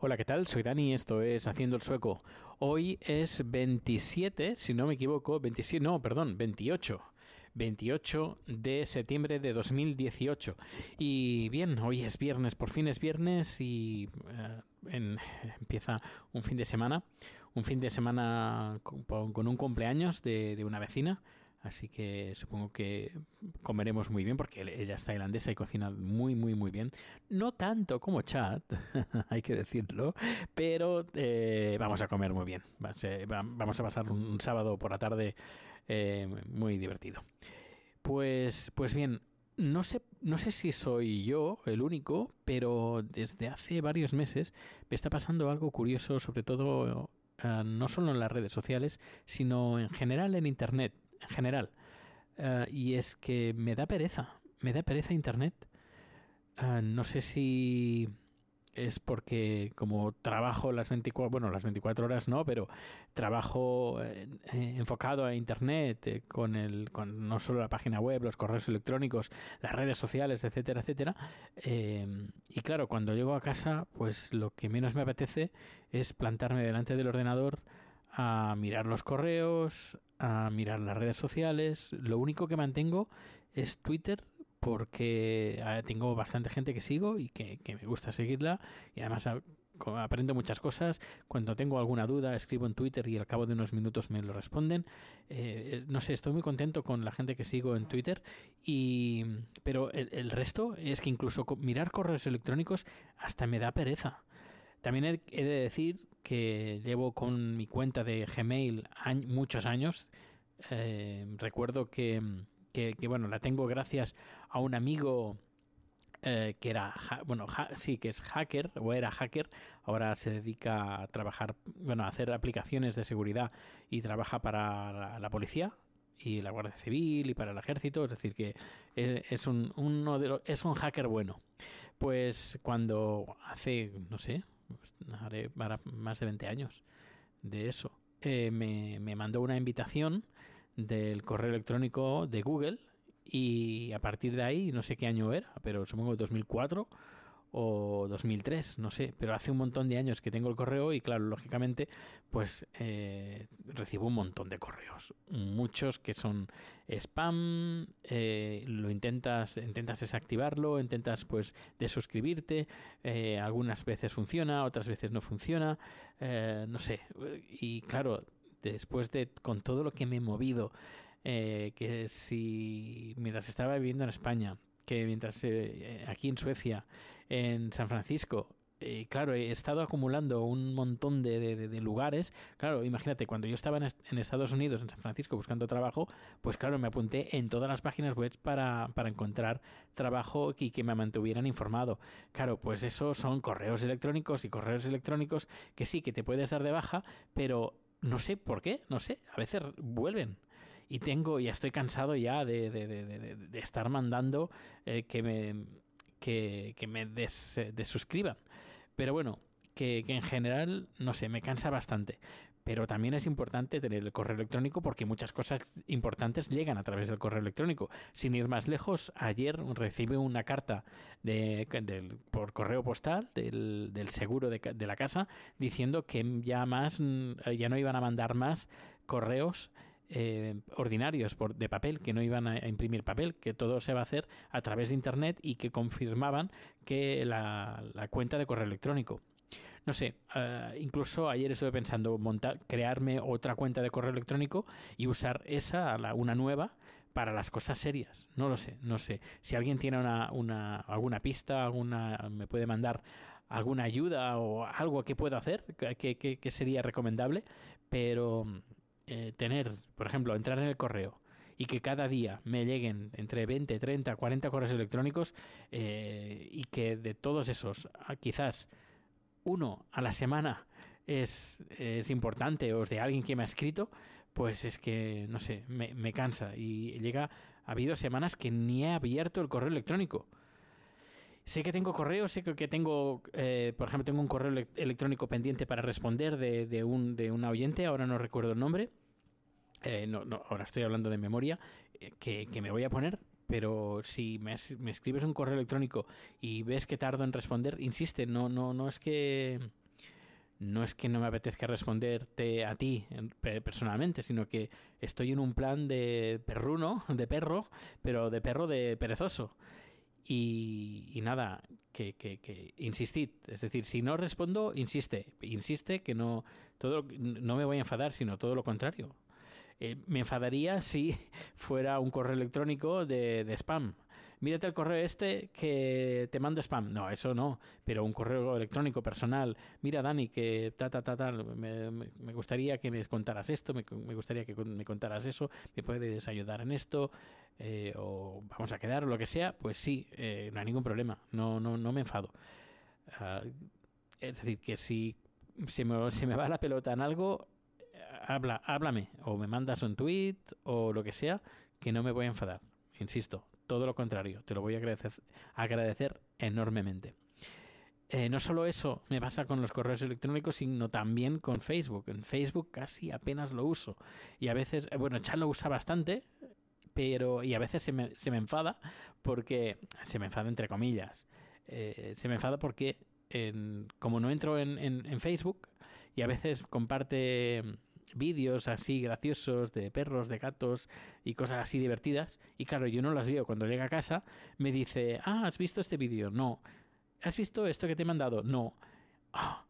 Hola, ¿qué tal? Soy Dani, esto es Haciendo el Sueco. Hoy es 27, si no me equivoco, 27, no, perdón, 28. 28 de septiembre de 2018. Y bien, hoy es viernes, por fin es viernes y eh, empieza un fin de semana. Un fin de semana con, un cumpleaños de, una vecina. Así que supongo que comeremos muy bien porque ella es tailandesa y cocina muy, muy, muy bien. No tanto como Chad, hay que decirlo, pero eh, vamos a comer muy bien. Vamos a pasar un sábado por la tarde eh, muy divertido. Pues, pues bien, no sé, no sé si soy yo el único, pero desde hace varios meses me está pasando algo curioso, sobre todo eh, no solo en las redes sociales, sino en general en Internet, en general. Eh, y es que me da pereza, me da pereza Internet. Eh, no sé si es porque como trabajo las 24, bueno, las 24 horas no, pero trabajo eh, eh, enfocado a internet eh, con el con no solo la página web, los correos electrónicos, las redes sociales, etcétera, etcétera. Y claro, cuando llego a casa, pues lo que menos me apetece es plantarme delante del ordenador a mirar los correos, a mirar las redes sociales. Lo único que mantengo es Twitter porque eh, tengo bastante gente que sigo y que, que me gusta seguirla y además aprendo muchas cosas. Cuando tengo alguna duda escribo en Twitter y al cabo de unos minutos me lo responden. Eh, no sé, estoy muy contento con la gente que sigo en Twitter y pero el, el resto es que incluso mirar correos electrónicos hasta me da pereza. También he, he de decir que llevo con mi cuenta de Gmail muchos años. Eh, recuerdo que, que, bueno, la tengo gracias a un amigo eh, que era, bueno, sí, que es hacker o era hacker. Ahora se dedica a trabajar, bueno, a hacer aplicaciones de seguridad y trabaja para la, policía y la Guardia Civil y para el ejército, es decir, que es, es un, uno de los- es un hacker bueno. Pues cuando hace, no sé, más de 20 años de eso, eh, me, me mandó una invitación del correo electrónico de Google y a partir de ahí, no sé qué año era, pero supongo 2004 o 2003, no sé, pero hace un montón de años que tengo el correo y claro, lógicamente, pues eh, recibo un montón de correos, muchos que son spam, eh, lo intentas, intentas desactivarlo, intentas pues desuscribirte, eh, algunas veces funciona, otras veces no funciona, no sé, y claro, después de con todo lo que me he movido, eh, que si mientras estaba viviendo en España, que mientras eh, aquí en Suecia, en San Francisco, eh, claro, he estado acumulando un montón de, de- lugares. Claro, imagínate, cuando yo estaba en, est- en Estados Unidos, en San Francisco, buscando trabajo, pues claro, me apunté en todas las páginas web para, para encontrar trabajo y que me mantuvieran informado. Claro, pues eso son correos electrónicos y correos electrónicos que sí, que te puedes dar de baja, pero no sé por qué, no sé, a veces vuelven. Y tengo, ya estoy cansado ya de, de- de- de- estar mandando eh, que me que, que me des, eh, desuscriban. Pero bueno, que, que en general, no sé, me cansa bastante. Pero también es importante tener el correo electrónico porque muchas cosas importantes llegan a través del correo electrónico. Sin ir más lejos, ayer recibí una carta de, por correo postal del, del seguro de, de la casa diciendo que ya más mm, ya no iban a mandar más correos eh, ordinarios por, de papel, que no iban a, a imprimir papel, que todo se va a hacer a través de Internet y que confirmaban que la, la cuenta de correo electrónico. No sé, eh, incluso ayer estuve pensando montar, crearme otra cuenta de correo electrónico y usar esa, la- una nueva, para las cosas serias. No lo sé, no sé. Si alguien tiene una, una, alguna pista, alguna, me puede mandar alguna ayuda o algo que pueda hacer, que, que- que sería recomendable, pero eh, tener, por ejemplo, entrar en el correo y que cada día me lleguen entre 20, 30, 40 correos electrónicos eh, y que de todos esos, ah, quizás uno a la semana es, es importante o es de alguien que me ha escrito, pues es que, no sé, me, me cansa. Y llega, ha habido semanas que ni he abierto el correo electrónico. Sé que tengo correo, sé que tengo, eh, por ejemplo, tengo un correo ele- electrónico pendiente para responder de, de un, de una oyente, ahora no recuerdo el nombre. eh, no, no, ahora estoy hablando de memoria, eh, que, que me voy a poner, pero si me, me escribes un correo electrónico y ves que tardo en responder, insiste, no, no, no es que no es que no me apetezca responderte a ti en- pe- personalmente, sino que estoy en un plan de perruno, de perro, pero de perro de perezoso. Y, y nada, que, que, que insistid. Es decir, si no respondo, insiste. Insiste que no, todo, no me voy a enfadar, sino todo lo contrario. Eh, me enfadaría si fuera un correo electrónico de, spam. Mírate el correo este que te mando spam. No, eso no. Pero un correo electrónico personal. Mira, Dani, que ta, ta, ta, tal. Me, gustaría que me contaras esto. Me, me gustaría que me contaras eso. Me puedes ayudar en esto. eh, o vamos a quedar, o lo que sea. Pues sí, eh, no hay ningún problema. No, no, no me enfado. Ah, es decir, que si se me, se me va la pelota en algo, habla, háblame. O me mandas un tweet o lo que sea, que no me voy a enfadar. Insisto, todo lo contrario, te lo voy a agradecer, enormemente. Eh, no solo eso me pasa con los correos electrónicos, sino también con Facebook. En Facebook casi apenas lo uso. Y a veces, eh, bueno, Chat lo usa bastante, pero y a veces se me, se me enfada porque, se me enfada entre comillas, Eh, se me enfada porque como no entro en, en- en Facebook y a veces comparte vídeos así graciosos de perros, de gatos y cosas así divertidas. Y claro, yo no las veo. Cuando llega a casa me dice, ah, ¿has visto este vídeo? No. ¿Has visto esto que te he mandado? No. "Ah,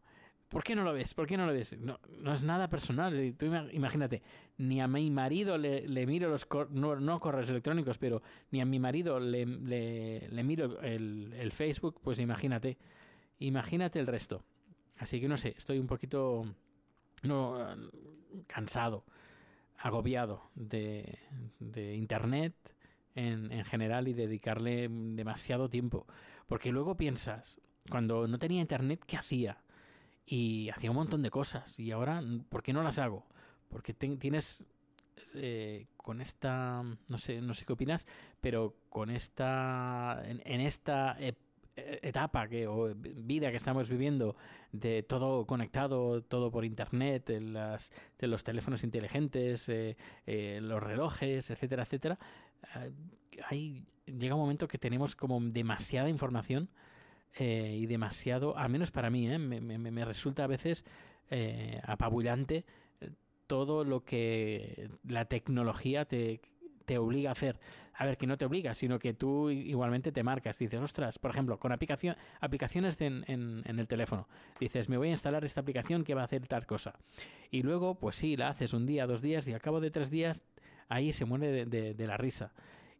¿Por qué no lo ves? ¿Por qué no lo ves? No, no es nada personal. Tú ima- imagínate, ni a mi marido le, le miro los cor- no, correos electrónicos, pero ni a mi marido le, le- le miro el, el Facebook, pues imagínate. Imagínate el resto. Así que no sé, estoy un poquito no, cansado, agobiado de, Internet en, en general y dedicarle demasiado tiempo. Porque luego piensas, cuando no tenía Internet, ¿qué hacía? Y hacía un montón de cosas. Y ahora, ¿por qué no las hago? Porque tienes eh, con esta, no sé, no sé qué opinas, pero con esta, en, esta etapa que, o vida que estamos viviendo de todo conectado, todo por internet, de, las, de los teléfonos inteligentes, eh, eh, los relojes, etcétera, etcétera, eh, hay, llega un momento que tenemos como demasiada información eh, y demasiado, al menos para mí, me, me- me resulta a veces apabullante todo lo que la tecnología te, te obliga a hacer. A ver, que no te obliga, sino que tú igualmente te marcas. Dices, ostras, por ejemplo, con aplicación, aplicaciones en, el teléfono. Dices, me voy a instalar esta aplicación que va a hacer tal cosa. Y luego, pues sí, la haces un día, dos días y al cabo de tres días ahí se muere de- de la risa.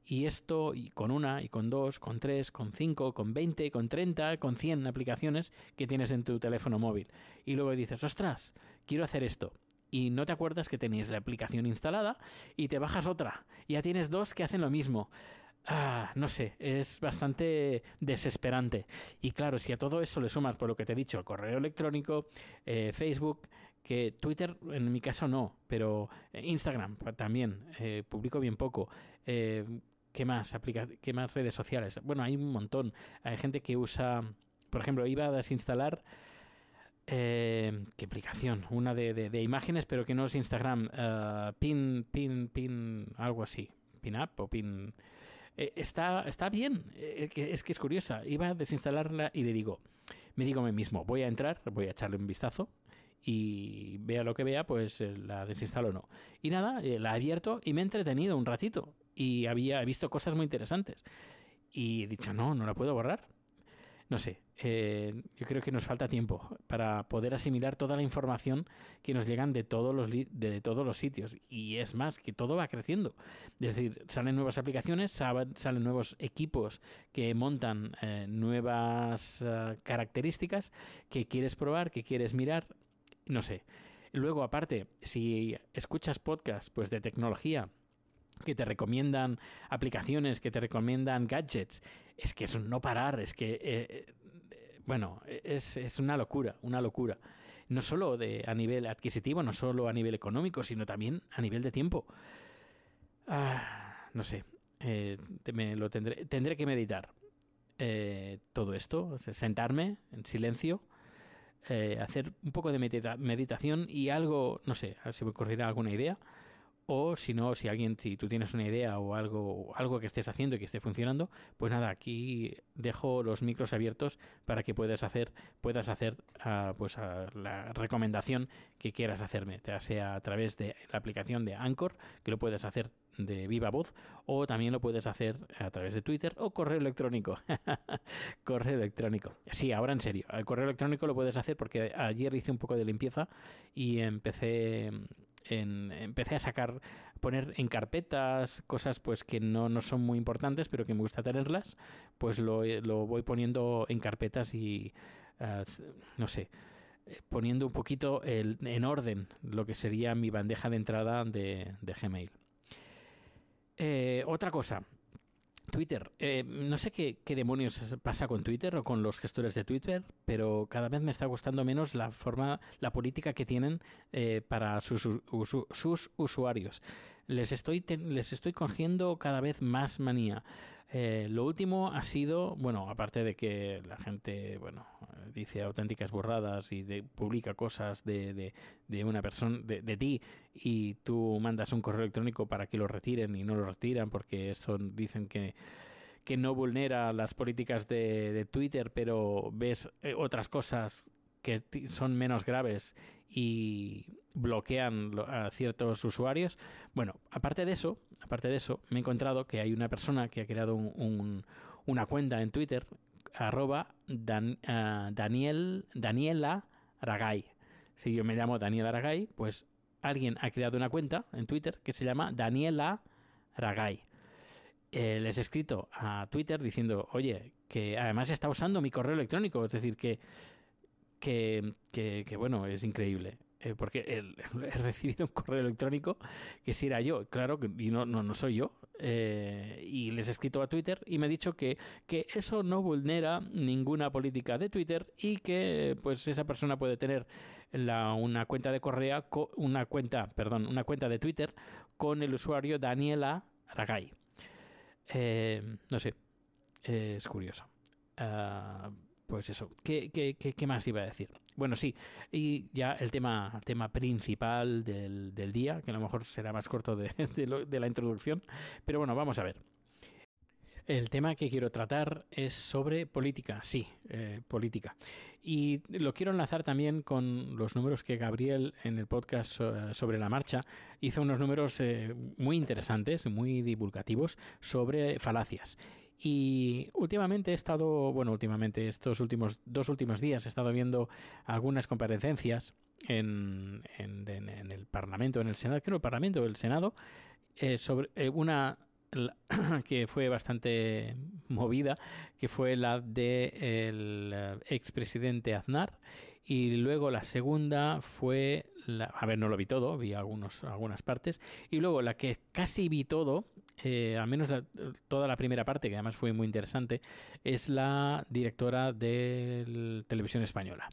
Y esto, y con una, y con dos, con tres, con cinco, con veinte, con treinta, con cien aplicaciones que tienes en tu teléfono móvil. Y luego dices, ostras, quiero hacer esto. Y no te acuerdas que tenías la aplicación instalada y te bajas otra. Ya tienes dos que hacen lo mismo. Ah, no sé, es bastante desesperante. Y claro, si a todo eso le sumas por lo que te he dicho, el correo electrónico, eh, Facebook, que Twitter en mi caso no, pero eh, Instagram también, eh, publico bien poco. Eh, ¿Qué más? ¿Qué más redes sociales? Bueno, hay un montón. Hay gente que usa, por ejemplo, iba a desinstalar eh, ¿Qué aplicación? Una de, de- imágenes, pero que no es Instagram. eh, pin, pin, pin, algo así. Pin up o pin. Eh, está, está bien. es que es curiosa. Iba a desinstalarla y le digo, me digo a mí mismo, voy a entrar, voy a echarle un vistazo y vea lo que vea, pues la desinstalo o no. Y nada, la he abierto y me he entretenido un ratito. Y había visto cosas muy interesantes. Y he dicho, no, no la puedo borrar. No sé, eh, yo creo que nos falta tiempo para poder asimilar toda la información que nos llegan de todos los de todos los sitios y es más que todo va creciendo. Es decir, salen nuevas aplicaciones, salen nuevos equipos que montan eh, nuevas eh, características que quieres probar, que quieres mirar, no sé. Luego, aparte, si escuchas podcasts pues de tecnología que te recomiendan aplicaciones, que te recomiendan gadgets, es que es un no parar, es que, eh, eh, bueno, es, es una locura, una locura. No solo de, a nivel adquisitivo, no solo a nivel económico, sino también a nivel de tiempo. Ah, no sé, eh, me lo tendré, tendré que meditar todo esto, sentarme en silencio, hacer un poco de medita- meditación y algo, no sé, a ver si me ocurrirá alguna idea o si no, si alguien, si tú tienes una idea o algo, algo que estés haciendo y que esté funcionando, pues nada, aquí dejo los micros abiertos para que puedas hacer, puedas hacer uh, pues uh, la recomendación que quieras hacerme, ya sea a través de la aplicación de Anchor, que lo puedes hacer de viva voz, o también lo puedes hacer a través de Twitter o correo electrónico. correo electrónico. Sí, ahora en serio. El correo electrónico lo puedes hacer porque ayer hice un poco de limpieza y empecé empecé a sacar, poner en carpetas cosas pues que no, no son muy importantes, pero que me gusta tenerlas, pues lo, lo voy poniendo en carpetas y uh, no sé, poniendo un poquito el, en orden lo que sería mi bandeja de entrada de, de Gmail. Eh, otra cosa, Twitter. Eh, no sé qué, demonios pasa con Twitter o con los gestores de Twitter, pero cada vez me está gustando menos la forma, la política que tienen eh, para sus, usu, sus, usuarios. Les estoy, les estoy cogiendo cada vez más manía. Eh, lo último ha sido, bueno, aparte de que la gente, bueno, dice auténticas borradas y de, publica cosas de, de, de una persona, de, ti, y tú mandas un correo electrónico para que lo retiren y no lo retiran porque son, dicen que que no vulnera las políticas de, de Twitter, pero ves eh, otras cosas que son menos graves y bloquean a ciertos usuarios. Bueno, aparte de eso, aparte de eso, me he encontrado que hay una persona que ha creado un, un, una cuenta en Twitter arroba Daniel Daniela Aragay. Si yo me llamo Daniel Aragay, pues alguien ha creado una cuenta en Twitter que se llama Daniela Aragay. Eh, les he escrito a Twitter diciendo, oye, que además está usando mi correo electrónico, es decir, que, que, que, bueno, es increíble. Eh, porque he recibido un correo electrónico que si era yo, claro, y no, no, no soy yo, eh, y les he escrito a Twitter y me ha dicho que, que eso no vulnera ninguna política de Twitter y que pues esa persona puede tener la, una cuenta de correo, una cuenta, perdón, una cuenta de Twitter con el usuario Daniela Ragay. Eh, no sé, es curioso. Uh, pues eso, ¿Qué, ¿Qué, qué, qué, más iba a decir? Bueno, sí, y ya el tema, el tema principal del, del día, que a lo mejor será más corto de, de, la introducción, pero bueno, vamos a ver. El tema que quiero tratar es sobre política, sí, eh, política. Y lo quiero enlazar también con los números que Gabriel en el podcast sobre la marcha hizo unos números eh, muy interesantes, muy divulgativos sobre falacias. Y últimamente he estado, bueno, últimamente estos últimos dos últimos días he estado viendo algunas comparecencias en, en, en, el Parlamento, en el Senado, creo el Parlamento, el Senado, eh, sobre eh, una que fue bastante movida, que fue la de el uh, expresidente Aznar y luego la segunda fue la, a ver no lo vi todo vi algunos algunas partes y luego la que casi vi todo eh, al menos la, toda la primera parte que además fue muy interesante es la directora de televisión española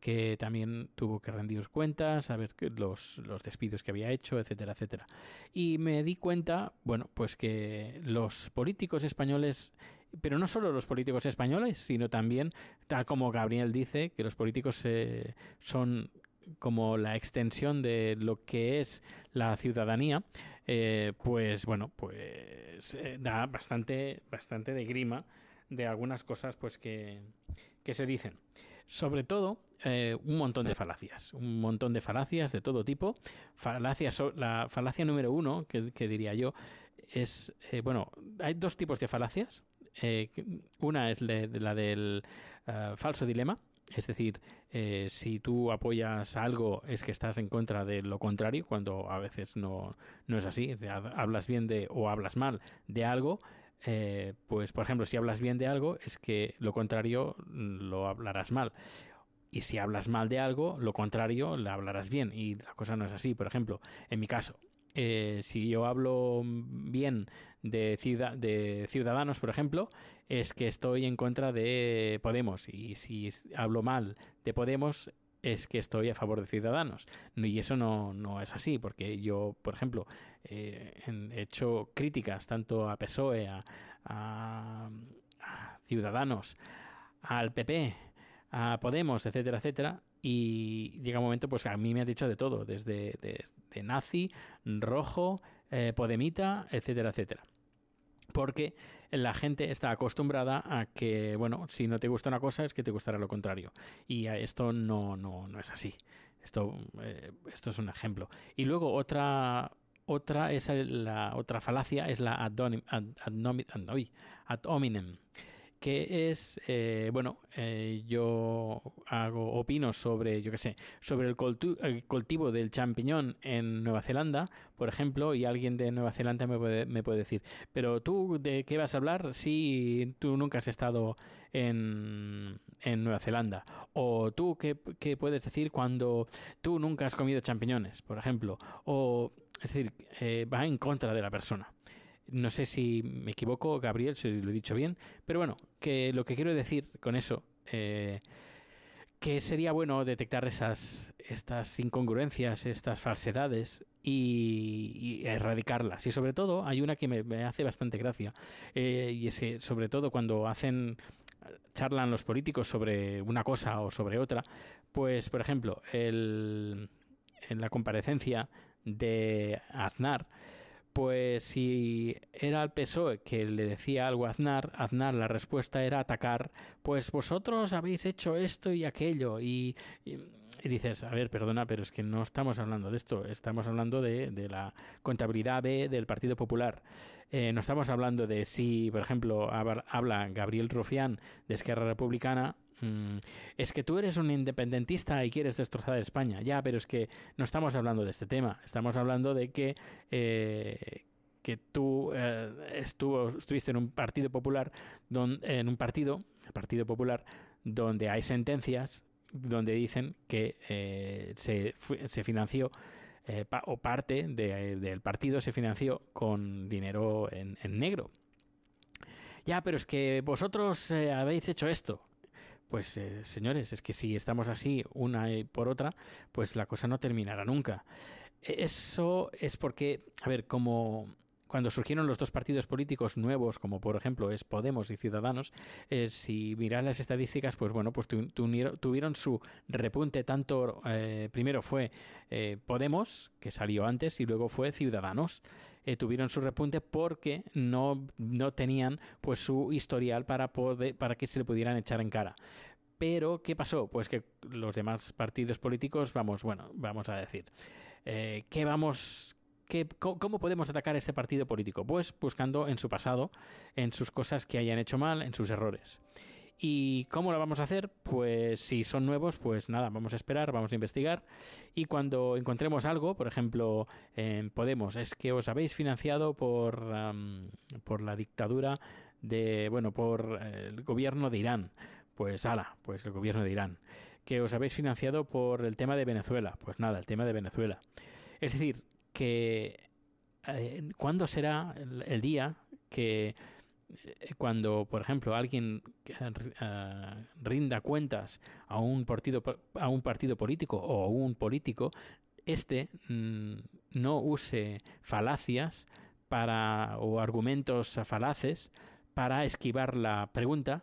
que también tuvo que rendir cuentas, a ver los, los despidos que había hecho, etcétera, etcétera. Y me di cuenta, bueno, pues que los políticos españoles pero no solo los políticos españoles, sino también, tal como Gabriel dice, que los políticos eh, son como la extensión de lo que es la ciudadanía, eh, pues bueno, pues eh, da bastante, bastante de grima de algunas cosas pues que, que se dicen. Sobre todo, eh, un montón de falacias, un montón de falacias de todo tipo. Falacias, la falacia número uno, que, diría yo, es, bueno, hay dos tipos de falacias. Una es la, de, la del falso dilema, es decir, eh, si tú apoyas algo es que estás en contra de lo contrario, cuando a veces no, no es así. Hablas bien de o hablas mal de algo, eh, pues por ejemplo, si hablas bien de algo es que lo contrario lo hablarás mal. Y si hablas mal de algo, lo contrario lo hablarás bien. Y la cosa no es así. Por ejemplo, en mi caso, eh, si yo hablo bien de, ciudad, de Ciudadanos, por ejemplo, es que estoy en contra de Podemos. Y si hablo mal de Podemos, es que estoy a favor de Ciudadanos. Y eso no, no es así, porque yo, por ejemplo, eh, he hecho críticas tanto a PSOE, a, a, a Ciudadanos, al PP, a Podemos, etcétera, etcétera, y llega un momento, pues a mí me ha dicho de todo, desde de, nazi, rojo, eh, podemita, etcétera, etcétera. Porque la gente está acostumbrada a que, bueno, si no te gusta una cosa es que te gustará lo contrario. Y esto no, no, no es así. Esto, eh, esto es un ejemplo. Y luego otra otra es la otra falacia es la ad hominem que es, eh, bueno, eh, yo hago, opino sobre, yo qué sé, sobre el, cultivo del champiñón en Nueva Zelanda, por ejemplo, y alguien de Nueva Zelanda me puede, me puede decir, pero tú, ¿de qué vas a hablar si tú nunca has estado en, en Nueva Zelanda? O tú, ¿qué, ¿qué puedes decir cuando tú nunca has comido champiñones, por ejemplo? O, es decir, eh, va en contra de la persona. No sé si me equivoco, Gabriel, si lo he dicho bien, pero bueno, que lo que quiero decir con eso, eh, que sería bueno detectar esas estas incongruencias, estas falsedades y, erradicarlas. Y sobre todo hay una que me, hace bastante gracia eh, y es que sobre todo cuando hacen charlan los políticos sobre una cosa o sobre otra, pues por ejemplo el, en la comparecencia de Aznar pues si era el PSOE que le decía algo a Aznar, Aznar la respuesta era atacar, pues vosotros habéis hecho esto y aquello y, dices, a ver, perdona, pero es que no estamos hablando de esto, estamos hablando de, la contabilidad B del Partido Popular. Eh, no estamos hablando de si, por ejemplo, habla Gabriel Rufián de Esquerra Republicana Mm, es que tú eres un independentista y quieres destrozar España. Ya, pero es que no estamos hablando de este tema. Estamos hablando de que, eh, que tú eh, estuvo, estuviste en un partido popular, en un partido, Partido Popular, donde hay sentencias donde dicen que eh, se, financió o parte del partido se financió con dinero en negro. Ya, pero es que vosotros habéis hecho esto. Pues eh, señores, es que si estamos así una por otra, pues la cosa no terminará nunca. E, eso es porque, a ver, como cuando surgieron los dos partidos políticos nuevos, como por ejemplo es Podemos y Ciudadanos, eh, si miras las estadísticas, pues bueno, pues tuvieron su repunte tanto, eh, primero fue Podemos, que salió antes, y luego fue Ciudadanos. tuvieron su repunte porque no, tenían pues su historial para, para que se le pudieran echar en cara. Pero, ¿qué pasó? Pues que los demás partidos políticos, vamos, bueno, vamos a decir, eh, ¿qué vamos, cómo, podemos atacar este partido político? Pues buscando en su pasado, en sus cosas que hayan hecho mal, en sus errores. ¿Y cómo lo vamos a hacer? Pues si son nuevos, pues nada, vamos a esperar, vamos a investigar y cuando encontremos algo, por ejemplo, Podemos, es que os habéis financiado por, por la dictadura de, bueno, por el gobierno de Irán pues ala, pues el gobierno de Irán. Que os habéis financiado por el tema de Venezuela. Pues nada, el tema de Venezuela. Es decir, que eh, ¿cuándo será el, día que eh, cuando, por ejemplo, alguien eh, rinda cuentas a un partido a un partido político o a un político, este mm, no use falacias para o argumentos falaces para esquivar la pregunta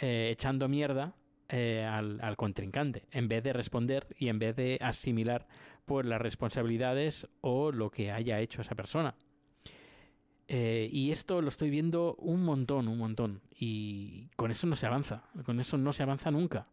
eh, echando mierda eh, al, contrincante, en vez de responder y en vez de asimilar por las responsabilidades o lo que haya hecho esa persona. Eh, y esto lo estoy viendo un montón, un montón. Y con eso no se avanza, con eso no se avanza nunca.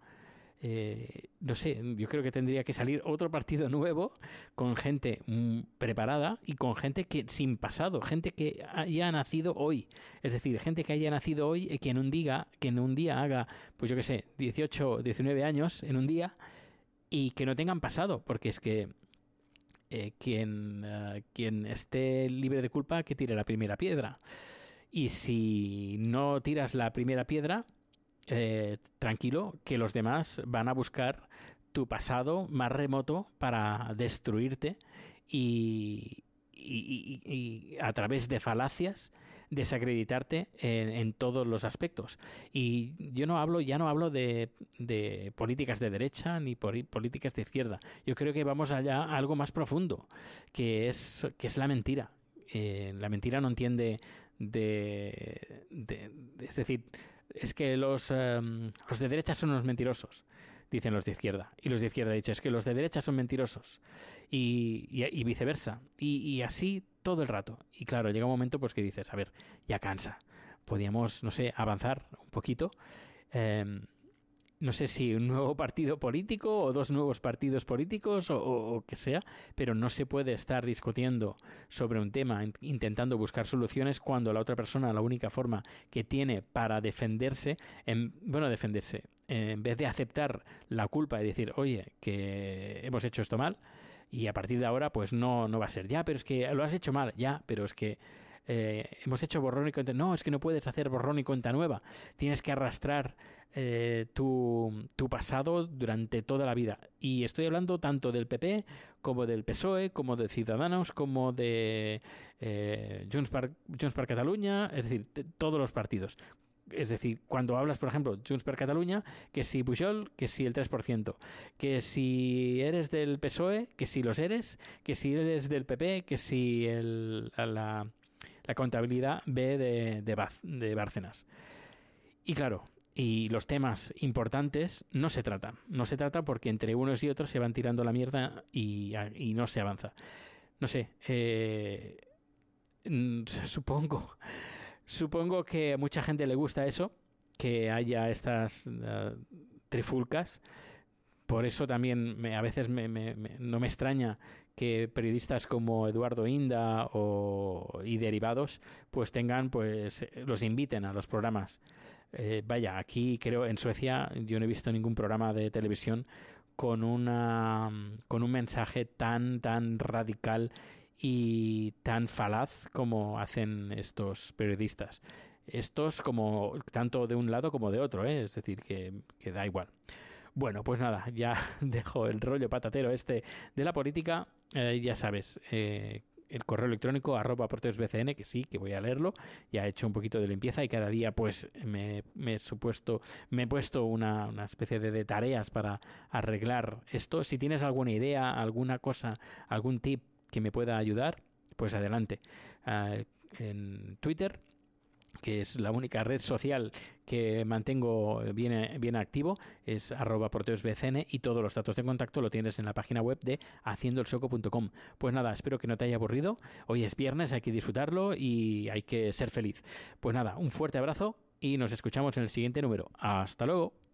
Eh, no sé, yo creo que tendría que salir otro partido nuevo con gente mm, preparada y con gente que sin pasado, gente que haya nacido hoy. Es decir, gente que haya nacido hoy y que en un día, que en un día haga, pues yo qué sé, 18, 19 años en un día y que no tengan pasado, porque es que eh, quien, eh, quien esté libre de culpa que tire la primera piedra. Y si no tiras la primera piedra, eh, tranquilo, que los demás van a buscar tu pasado más remoto para destruirte y, a través de falacias desacreditarte en, todos los aspectos. Y yo no hablo, ya no hablo de, políticas de derecha ni políticas de izquierda. Yo creo que vamos allá a algo más profundo, que es, que es la mentira. Eh, la mentira no entiende de, es decir, es que los, em, los de derecha son unos mentirosos. dicen los de izquierda. Y los de izquierda dicen, es que los de derecha son mentirosos. Y, y, y viceversa. Y, y, así todo el rato. Y claro, llega un momento pues que dices, a ver, ya cansa. Podríamos, no sé, avanzar un poquito. Eh, no sé si un nuevo partido político o dos nuevos partidos políticos o, que sea, pero no se puede estar discutiendo sobre un tema intentando buscar soluciones cuando la otra persona la única forma que tiene para defenderse, en, bueno, defenderse, en vez de aceptar la culpa y decir, oye, que hemos hecho esto mal y a partir de ahora pues no, no va a ser, ya, pero es que lo has hecho mal, ya, pero es que eh, hemos hecho borrón y cuenta. No, es que no puedes hacer borrón y cuenta nueva. Tienes que arrastrar eh, tu, pasado durante toda la vida. Y estoy hablando tanto del PP como del PSOE, como de Ciudadanos, como de eh, Junts, per, Junts per Catalunya, es decir, de todos los partidos. Es decir, cuando hablas, por ejemplo, Junts per Catalunya, que si Pujol, que si el 3%, que si eres del PSOE, que si los eres, que si eres del PP, que si el, la, la contabilidad B de, de, de Bárcenas. Y claro, y los temas importantes no se tratan. No se trata porque entre unos y otros se van tirando la mierda y, y no se avanza. No sé, eh, supongo, supongo que a mucha gente le gusta eso, que haya estas uh, trifulcas. Por eso también me, a veces me, me, no me extraña que periodistas como Eduardo Inda o, y derivados pues tengan pues los inviten a los programas eh, vaya aquí creo en Suecia yo no he visto ningún programa de televisión con una con un mensaje tan tan radical y tan falaz como hacen estos periodistas estos como tanto de un lado como de otro ¿eh? es decir que, que da igual bueno, pues nada, ya dejo el rollo patatero este de la política. Eh, ya sabes, eh, el correo electrónico arroba bcn que sí, que voy a leerlo. Ya he hecho un poquito de limpieza y cada día pues me, me he supuesto, me he puesto una, una especie de, tareas para arreglar esto. Si tienes alguna idea, alguna cosa, algún tip que me pueda ayudar, pues adelante. Uh, en Twitter que es la única red social que mantengo bien, bien activo, es arroba porteosbcn y todos los datos de contacto lo tienes en la página web de haciendoelsoco.com. Pues nada, espero que no te haya aburrido. Hoy es viernes, hay que disfrutarlo y hay que ser feliz. Pues nada, un fuerte abrazo y nos escuchamos en el siguiente número. Hasta luego.